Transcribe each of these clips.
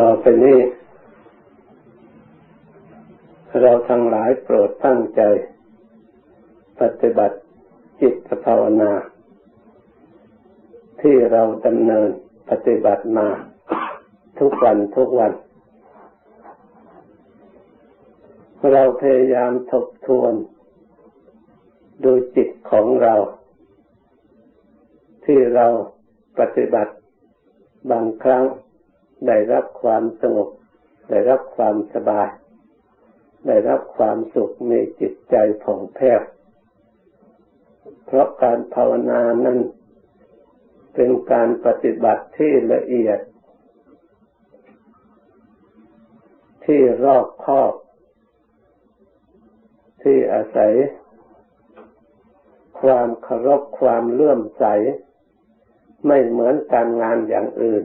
ต่อไปนี้ เราทั้งหลายโปรดตั้งใจ ปฏิบัติจิตภาวนา ที่เราดำเนินปฏิบัติมา ทุกวันทุกวัน เราพยายามทบทวน ดูจิตของเรา ที่เราปฏิบัติบางครั้งได้รับ ความสงบ ได้รับความสบาย ได้รับความสุขมีจิตใจผ่องแผ้วเพราะการภาวนานั้นเป็นการปฏิบัติที่ละเอียด ที่รอบคอบ ที่อาศัย ความเคารพความเลื่อมใส ไม่เหมือนการงานอย่างอื่น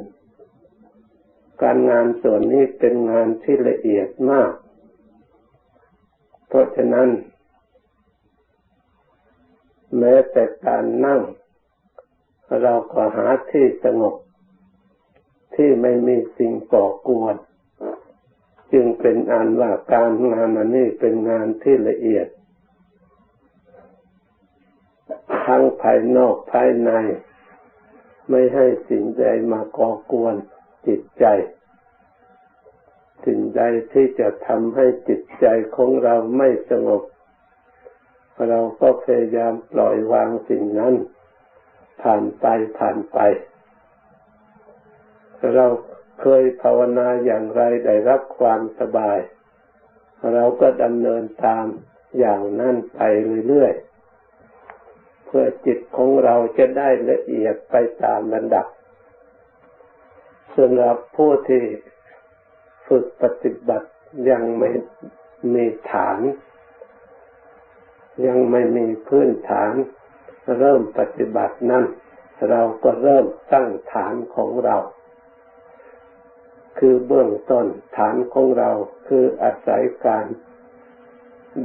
การงานส่วนนี้เป็นงานที่ละเอียดมาก เพราะฉะนั้น แม้แต่การนั่ง เราก็หาที่สงบ ที่ไม่มีสิ่งก่อกวน จึงเป็นอันว่าการงานอันนี้เป็นงานที่ละเอียด ทั้งภายนอกภายใน ไม่ให้สิ่งใดมาก่อกวน จิตใจสิ่งใดที่จะทำให้จิตใจของเราไม่สงบ เราก็พยายามปล่อยวางสิ่งนั้น ผ่านไปผ่านไป เราเคยภาวนาอย่างไรได้รับความสบาย เราก็ดำเนินตามอย่างนั้นไปเรื่อยๆเพื่อจิตของเราจะได้ละเอียดไปตามระดับ สำหรับผู้ที่ฝึกปฏิบัติยังไม่มีฐาน ยังไม่มีพื้นฐาน เริ่มปฏิบัตินั้นเราก็เริ่มตั้งฐานของเรา คือเบื้องต้นฐานของเราคืออาศัยการ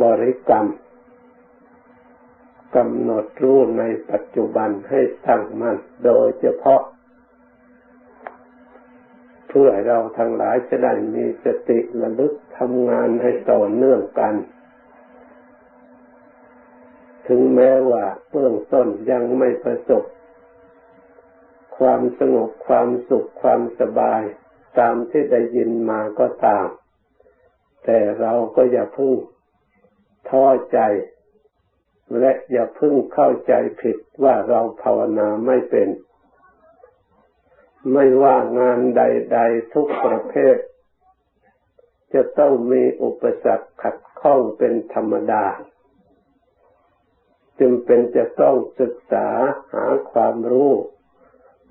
บริกรรมกำหนดรู้ในปัจจุบันให้ตั้งมั่นโดยเฉพาะ พื่อเราทั้งหลายจะได้มีสติระลึกทำงานให้ต่อเนื่องกัน ถึงแม้ว่าเบื้องต้นยังไม่ประสบ ความสงบความสุขความสบายตามที่ได้ยินมาก็ตาม แต่เราก็อย่าพึ่งท้อใจ และอย่าพึ่งเข้าใจผิดว่าเราภาวนาไม่เป็น ไม่ว่างานใด ๆ ทุกประเภท จะต้องมีอุปสรรคขัดข้องเป็นธรรมดา จึงเป็นจะต้องศึกษาหาความรู้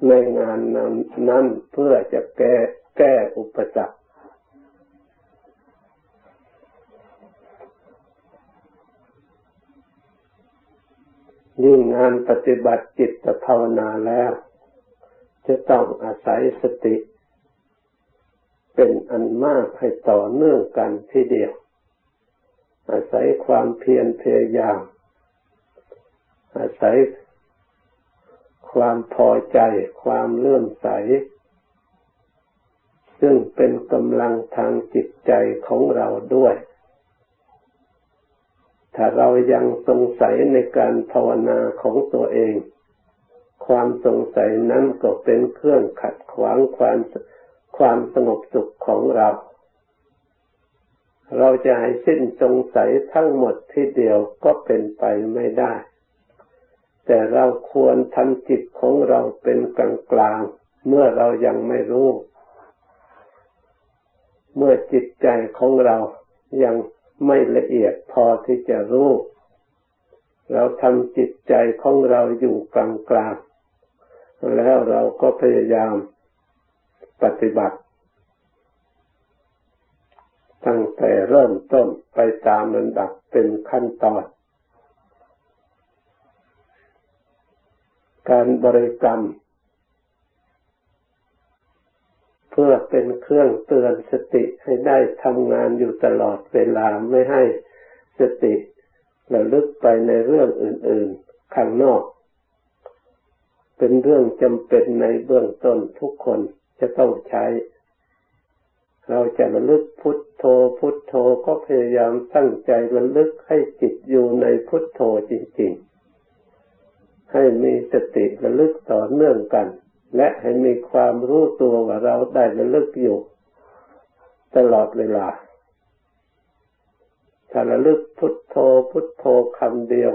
ในงานนั้นนั้นเพื่อจะแก้แก้อุปสรรคยิ่งงานปฏิบัติจิตภาวนาแล้ว จะต้องอาศัยสติ เป็นอันมากให้ต่อเนื่องกันทีเดียว อาศัยความเพียรพยายาม อาศัยความพอใจ ความเลื่อมใส ซึ่งเป็นกำลังทางจิตใจของเราด้วย ถ้าเรายังสงสัยในการภาวนาของตัวเอง ความสงสัยนั้นก็เป็นเครื่องขัดขวางความความสงบสุขของเรา เราจะให้สิ้นสงสัยทั้งหมดทีเดียวก็เป็นไปไม่ได้ แต่เราควรทำจิตของเราเป็นกลางกลางเมื่อเรายังไม่รู้ เมื่อจิตใจของเรายังไม่ละเอียดพอที่จะรู้ เราทำจิตใจของเราอยู่กลางกลาง แล้วเราก็พยายามปฏิบัติ ตั้งแต่เริ่มต้นไปตามลำดับเป็นขั้นตอน การบริกรรม เพื่อเป็นเครื่องเตือนสติให้ได้ทำงานอยู่ตลอดเวลาไม่ให้สติระลึกไปในเรื่องอื่น ๆ ข้างนอก เป็นเรื่องจำเป็นในเบื้องต้นทุกคนจะต้องใช้ เราจะระลึกพุทโธพุทโธก็พยายามตั้งใจระลึกให้จิตอยู่ในพุทโธจริง ๆ ให้มีสติระลึกต่อเนื่องกัน และให้มีความรู้ตัวว่าเราได้ระลึกอยู่ ตลอดเวลาถ้าระลึกพุทโธพุทโธคำเดียว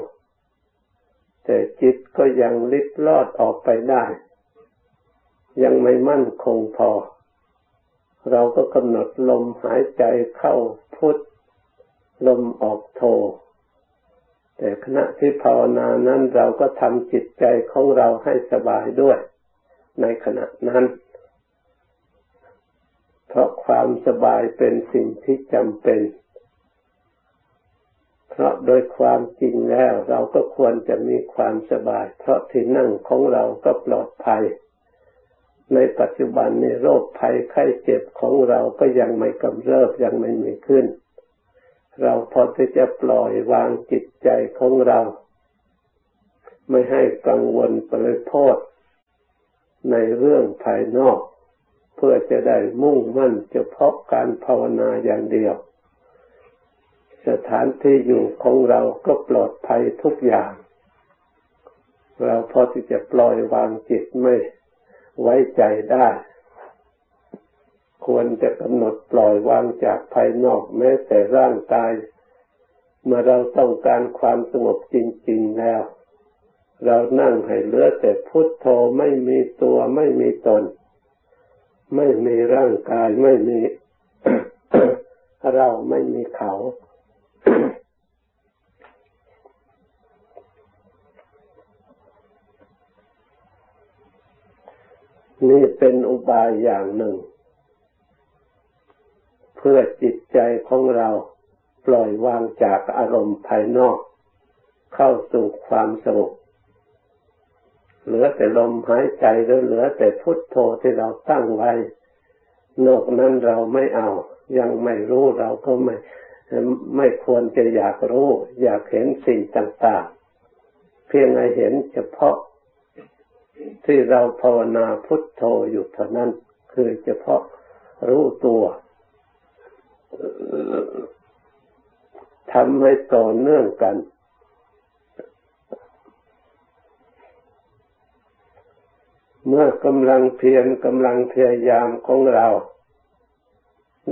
แต่จิตก็ยังลิดลอดออกไปได้ ยังไม่มั่นคงพอ เราก็กำหนดลมหายใจเข้าพุทลมออกโท แต่ขณะที่ภาวนานั้นเราก็ทำจิตใจของเราให้สบายด้วย ในขณะนั้น เพราะความสบายเป็นสิ่งที่จำเป็น เพราะโดยความจริงแล้วเราก็ควรจะมีความสบาย เพราะที่นั่งของเราก็ปลอดภัย ในปัจจุบันนี้โรคภัยไข้เจ็บของเราก็ยังไม่กำเริบยังไม่มีขึ้น เราพอที่จะปล่อยวางจิตใจของเรา ไม่ให้กังวลปริโทษในเรื่องภายนอก เพื่อจะได้มุ่งมั่นเฉพาะการภาวนาอย่างเดียว สถานที่อยู่ของเราก็ปลอดภัยทุกอย่าง เราพอที่จะปล่อยวางจิตไม่ไว้ใจได้ ควรจะกำหนดปล่อยวางจากภายนอกแม้แต่ร่างกายเมื่อเราต้องการความสงบจริง ๆแล้ว เรานั่งให้เหลือแต่พุทโธไม่มีตัวไม่มีตน ไม่มีร่างกายไม่มีเราไม่มีเขา นี่เป็นอุบายอย่างหนึ่ง เพื่อจิตใจของเราปล่อยวางจากอารมณ์ภายนอก เข้าสู่ความสงบเหลือแต่ลมหายใจหรือเหลือแต่พุทโธที่เราตั้งไว้ นอกนั้นเราไม่เอา ยังไม่รู้เราก็ไม่ ไม่ควรจะอยากรู้ อยากเห็นสิ่งต่าง ๆ เพียงให้เห็นเฉพาะ ที่เราภาวนาพุทโธอยู่เท่านั้น คือเฉพาะรู้ตัวทำให้ต่อเนื่องกัน เมื่อกำลังเพียรกำลังพยายามของเรา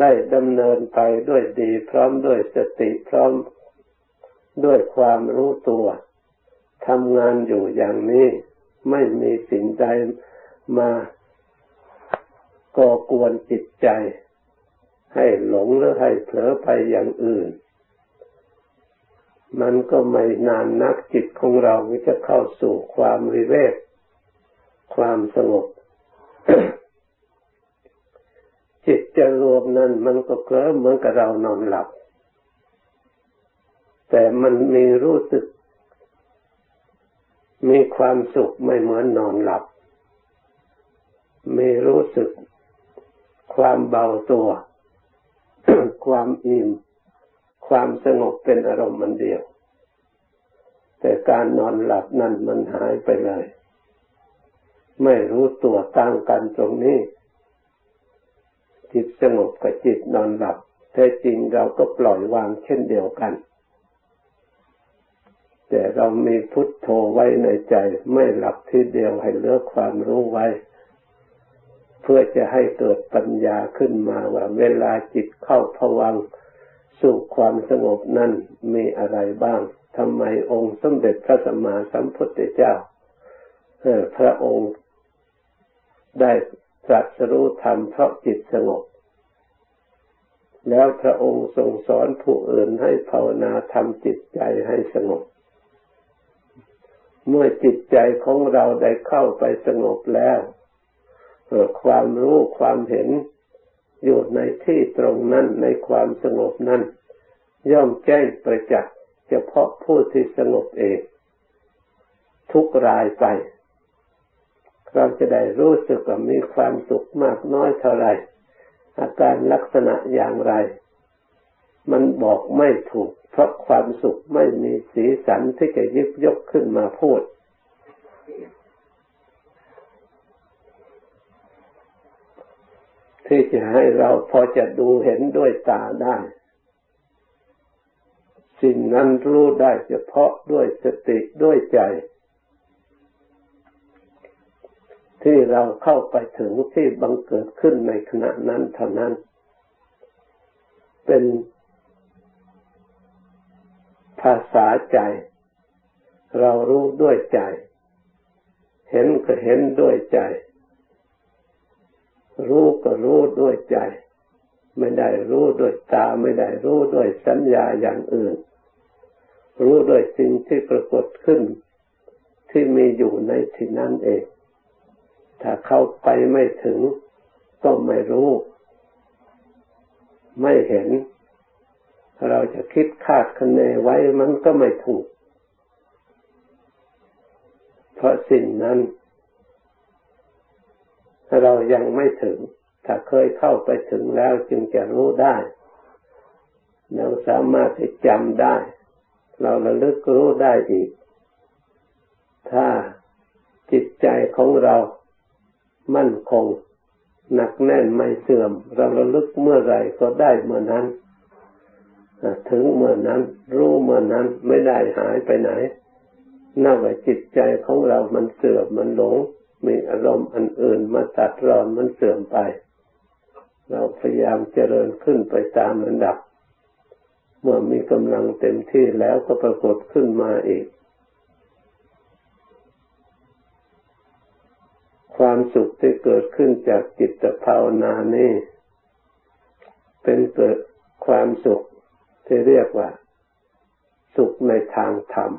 ได้ดำเนินไปด้วยดีพร้อมด้วยสติพร้อมด้วยความรู้ตัวทำงานอยู่อย่างนี้ ไม่มีสิ่งใดมาก่อกวนจิตใจ ให้หลงหรือให้เผลอไปอย่างอื่น มันก็ไม่นานนักจิตของเราจะเข้าสู่ความวิเวกความสงบ จิตจะรวมนั้นมันก็เคลิ้มเหมือนกับเรานอนหลับ แต่มันมีรู้สึก มีความสุขไม่เหมือนนอนหลับ มีรู้สึก ความเบาตัว ความอิ่ม ความสงบเป็นอารมณ์มันเดียว แต่การนอนหลับนั่นมันหายไปเลย ไม่รู้ตัวตั้งกันตรงนี้ จิตสงบกับจิตนอนหลับแท้จริงเราก็ปล่อยวางเช่นเดียวกัน แต่เรามีพุทโธไว้ในใจไม่หลับทีเดียวให้เลือกความรู้ไว้ เพื่อจะให้เกิดปัญญาขึ้นมาว่าเวลาจิตเข้าผวังสู่ความสงบนั้นมีอะไรบ้างทำไมองค์สมเด็จพระสัมมาสัมพุทธเจ้าพระองค์ได้ ตรัสรู้ธรรมเพราะจิตสงบ แล้วพระองค์ทรงสอนผู้อื่นให้ภาวนาทำจิตใจให้สงบ เมื่อจิตใจของเราได้เข้าไปสงบแล้วความรู้ความเห็นอยู่ในที่ตรงนั้นในความสงบนั้น ย่อมแจ้งประจักษ์เฉพาะผู้ที่สงบเอง ทุกรายไป เราจะได้รู้สึกว่ามีความสุขมากน้อยเท่าไรอาการลักษณะอย่างไร มันบอกไม่ถูก เพราะความสุขไม่มีสีสันที่จะยิบยกขึ้นมาพูด ที่จะให้เราพอจะดูเห็นด้วยตาได้ สิ่งนั้นรู้ได้เฉพาะด้วยสติด้วยใจ ที่เราเข้าไปถึงที่บังเกิดขึ้นในขณะนั้นเท่านั้น เป็นภาษาใจ เรารู้ด้วยใจ เห็นก็เห็นด้วยใจ รู้ก็รู้ด้วยใจ ไม่ได้รู้ด้วยตาไม่ได้รู้ด้วยสัญญาอย่างอื่น รู้ด้วยสิ่งที่ปรากฏขึ้น ที่มีอยู่ในที่นั้นเอง ถ้าเข้าไปไม่ถึง ก็ไม่รู้ ไม่เห็น เราจะคิดคาดคะเนไว้มันก็ไม่ถูก เพราะสิ่งนั้น เรายังไม่ถึง ถ้าเคยเข้าไปถึงแล้วจึงจะรู้ได้เราสามารถที่จำได้ เราระลึกรู้ได้อีก ถ้าจิตใจของเรา มั่นคง หนักแน่นไม่เสื่อม เราระลึกเมื่อไรก็ได้เมื่อนั้น ถึงเมื่อนั้น รู้เมื่อนั้นไม่ได้หายไปไหนน่าว่าจิตใจของเรามันเสื่อมมันหลง มีอารมณ์อันอื่นมาตัดรอนมันเสื่อมไป เราพยายามเจริญขึ้นไปตามระดับ เมื่อมีกำลังเต็มที่แล้วก็ปรากฏขึ้นมาอีก ความสุขที่เกิดขึ้นจากจิตภาวนานี่เป็นเกิดความสุขที่เรียกว่า สุขในทางธรรม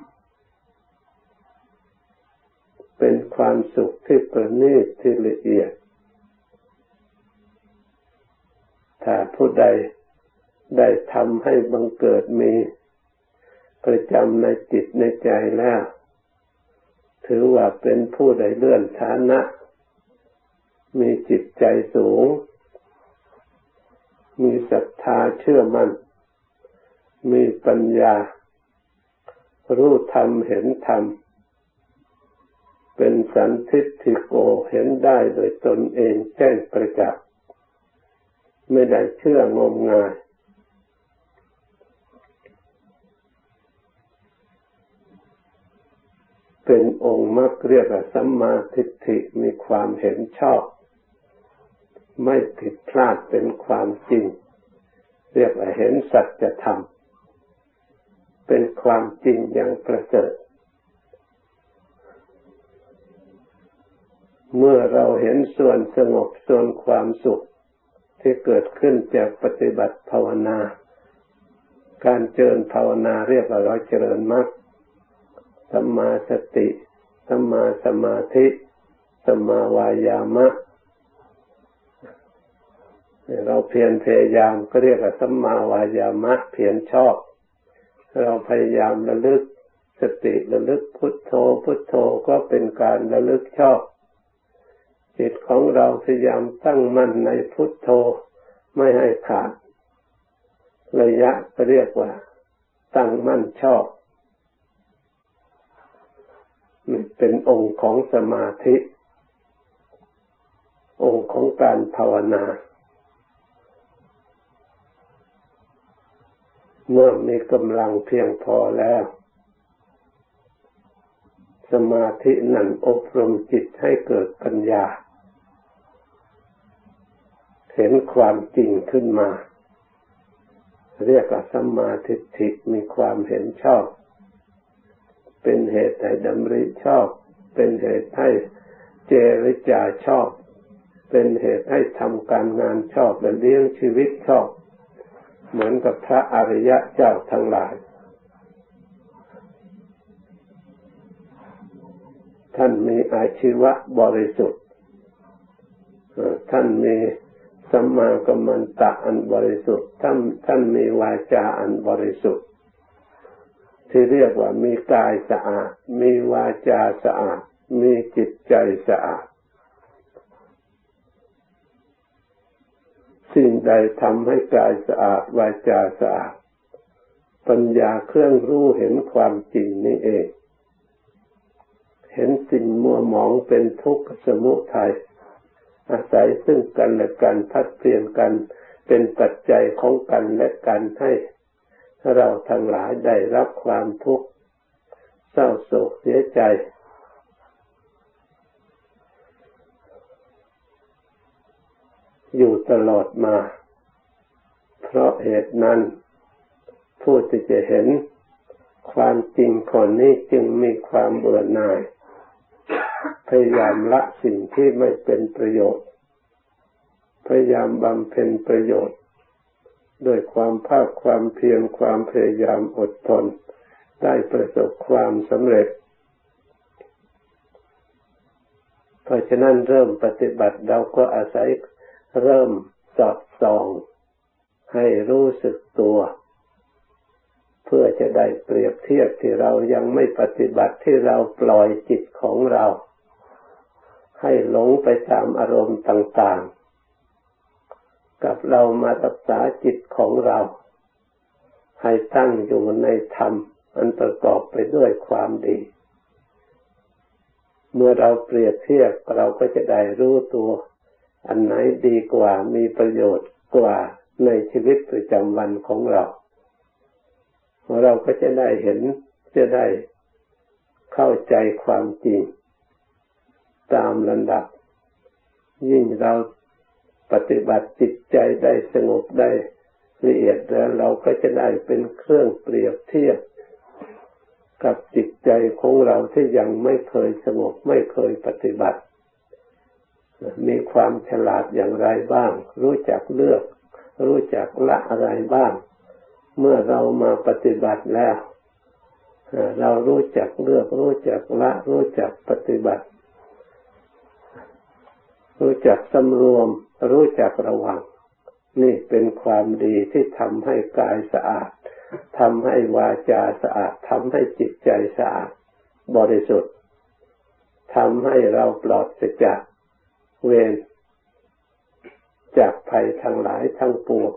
เป็นความสุขที่ประณีตที่ละเอียด ถ้าผู้ใดได้ทำให้บังเกิดมีประจำในจิตในใจแล้ว ถือว่าเป็นผู้ใดเลื่อนฐานะ มีจิตใจสูง มีศรัทธาเชื่อมัน่น มีปัญญา รู้ธรรมเห็นธรรม เป็นสันทิฏฐิโกเห็นได้โดยตนเองแจ้งประจักษ์ไม่ได้เชื่องมงายเป็นองค์มรรคเรียกว่าสัมมาทิฏฐิมีความเห็นชอบ ไม่ผิดพลาดเป็นความจริง เรียกว่าเห็นสัจธรรม เป็นความจริงอย่างประเสริฐเมื่อเราเห็นส่วนสงบส่วนความสุขที่เกิดขึ้นจากปฏิบัติภาวนา การเจริญภาวนาเรียกว่าเราเจริญมรรคสัมมาสติสัมมาสมาธิสัมมาวายามะ เราเพียรพยายามก็เรียกว่าสัมมาวายามะเพียรชอบ เราพยายามระลึกสติระลึกพุทโธพุทโธก็เป็นการระลึกชอบ จิตของเราพยายามตั้งมั่นในพุทโธไม่ให้ขาด ระยะก็เรียกว่า ตั้งมั่นชอบนี่เป็นองค์ของสมาธิ องค์ของการภาวนา เมื่อมีกำลังเพียงพอแล้ว สมาธินั้นอบรมจิตให้เกิดปัญญา เห็นความจริงขึ้นมา เรียกว่าสัมมาทิฏฐิมีความเห็นชอบ เป็นเหตุให้ดำริชอบ เป็นเหตุให้เจริจาชอบ เป็นเหตุให้ทำการงานชอบและเลี้ยงชีวิตชอบ เหมือนกับพระอริยะเจ้าทั้งหลาย ท่านมีอาชีวะบริสุทธิ์ท่านมีสัมมากัมมันตะอันบริสุทธิ์ท่านท่านมีวาจาอันบริสุทธิ์ ที่เรียกว่ามีกายสะอาด มีวาจาสะอาด มีจิตใจสะอาด สิ่งใดทำให้กายสะอาดวาจาสะอาด ปัญญาเครื่องรู้เห็นความจริงนี่เอง เห็นสิ่งมัวหมองเป็นทุกข์สมุทัยอาศัยซึ่งกันและกันพัดเปลี่ยนกันเป็นปัจจัยของกันและกันให้เราทั้งหลายได้รับความทุกข์เศร้าโศกเสียใจ อยู่ตลอดมา เพราะเหตุนั้น ผู้ที่จะเห็นความจริงคนนี้จึงมีความเบื่อหน่าย พยายามละสิ่งที่ไม่เป็นประโยชน์ พยายามบำเพ็ญประโยชน์ด้วยความภาคความเพียรความพยายามอดทน ได้ประสบความสำเร็จ เพราะฉะนั้นเริ่มปฏิบัติเราก็อาศัย เริ่มสอดส่อง ให้รู้สึกตัว เพื่อจะได้เปรียบเทียบที่เรายังไม่ปฏิบัติที่เราปล่อยจิตของเรา ให้หลงไปตามอารมณ์ต่างๆ กับเรามารักษาจิตของเรา ให้ตั้งอยู่ในธรรมอันประกอบไปด้วยความดีเมื่อเราเปรียบเทียบเราก็จะได้รู้ตัว อันไหนดีกว่ามีประโยชน์กว่าในชีวิตประจำวันของเรา เราก็จะได้เห็นจะได้เข้าใจความจริง ตามลำดับ ยิ่งเราปฏิบัติจิตใจได้สงบได้ละเอียดแล้วเราก็จะได้เป็นเครื่องเปรียบเทียบ กับจิตใจของเราที่ยังไม่เคยสงบไม่เคยปฏิบัติ มีความฉลาดอย่างไรบ้าง รู้จักเลือก รู้จักละอะไรบ้าง เมื่อเรามาปฏิบัติแล้ว เรารู้จักเลือก รู้จักละ รู้จักปฏิบัติ รู้จักสำรวม รู้จักระวัง นี่เป็นความดีที่ทำให้กายสะอาดทำให้วาจาสะอาดทำให้จิตใจสะอาด บริสุทธิ์ทำให้เราปลอดจาก เวรจากภัยทั้งหลายทั้งปวง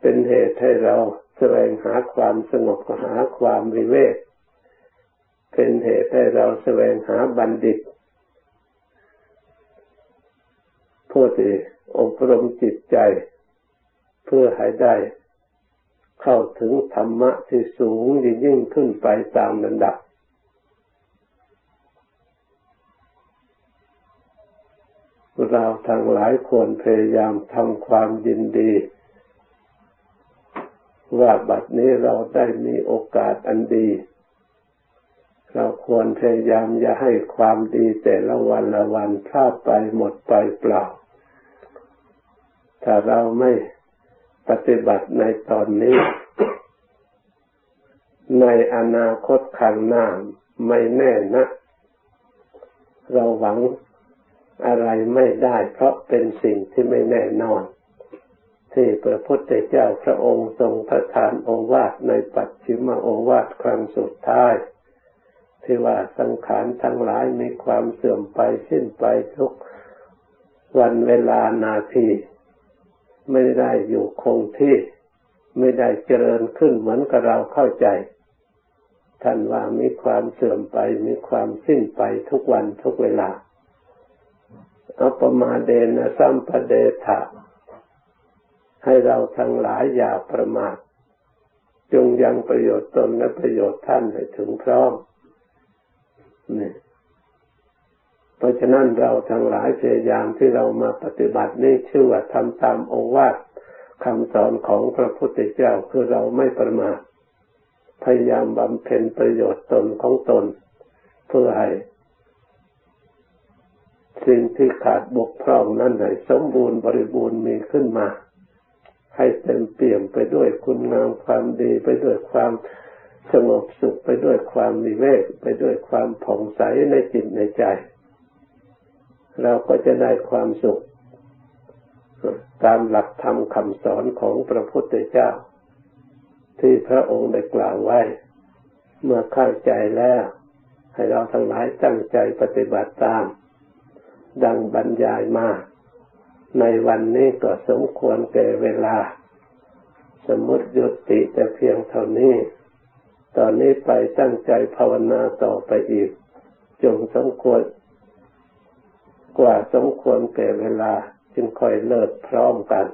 เป็นเหตุให้เราแสวงหาความสงบหาความวิเวก เป็นเหตุให้เราแสวงหาบัณฑิตผู้ที่อบรมจิตใจ เพื่อให้ได้ เข้าถึงธรรมะที่สูงยิ่งขึ้นไปตามลำดับ เราทั้งหลายควรพยายามทำความยินดี ว่าบัดนี้เราได้มีโอกาสอันดี เราควรพยายามอย่าให้ความดีแต่ละวันละวันพลาดไปหมดไปเปล่า ถ้าเราไม่ปฏิบัติในตอนนี้ ในอนาคตข้างหน้าไม่แน่นะ เราหวัง อะไรไม่ได้เพราะเป็นสิ่งที่ไม่แน่นอน ที่พระพุทธเจ้าพระองค์ทรงประทานโอวาทในปัจฉิมโอวาทครั้งสุดท้ายที่ว่าสังขารทั้งหลายมีความเสื่อมไปสิ้นไปทุกวันเวลานาที ไม่ได้อยู่คงที่ ไม่ได้เจริญขึ้นเหมือนกับเราเข้าใจ ท่านว่ามีความเสื่อมไปมีความสิ้นไปทุกวันทุกเวลา อัปมาเดนะสัมปเดทะให้เราทั้งหลายอย่าประมาทจงยังประโยชน์ตนและประโยชน์ท่านให้ถึงพร้อมนี่เพราะฉะนั้นเราทั้งหลายพยายามที่เรามาปฏิบัตินี่ชื่อว่าทำตามโอวาทคำสอนของพระพุทธเจ้าคือเราไม่ประมาทพยายามบำเพ็ญประโยชน์ตนของตน เพื่อให้ สิ่งที่ขาดบกพร่องนั้นให้สมบูรณ์บริบูรณ์มีขึ้นมา ให้เต็มเปี่ยมไปด้วยคุณงามความดีไปด้วยความสงบสุขไปด้วยความมีเวกไปด้วยความผ่องใสในจิตในใจ เราก็จะได้ความสุข ตามหลักธรรมคำสอนของพระพุทธเจ้า ที่พระองค์ได้กล่าวไว้ เมื่อเข้าใจแล้ว ให้เราทั้งหลายตั้งใจปฏิบัติตาม ดังบรรยายมา ในวันนี้ก็สมควรแก่เวลา สมมติยุติแต่เพียงเท่านี้ ตอนนี้ไปตั้งใจภาวนาต่อไปอีก จงสมควร กว่าสมควรแก่เวลาจึงค่อยเลิกพร้อมกัน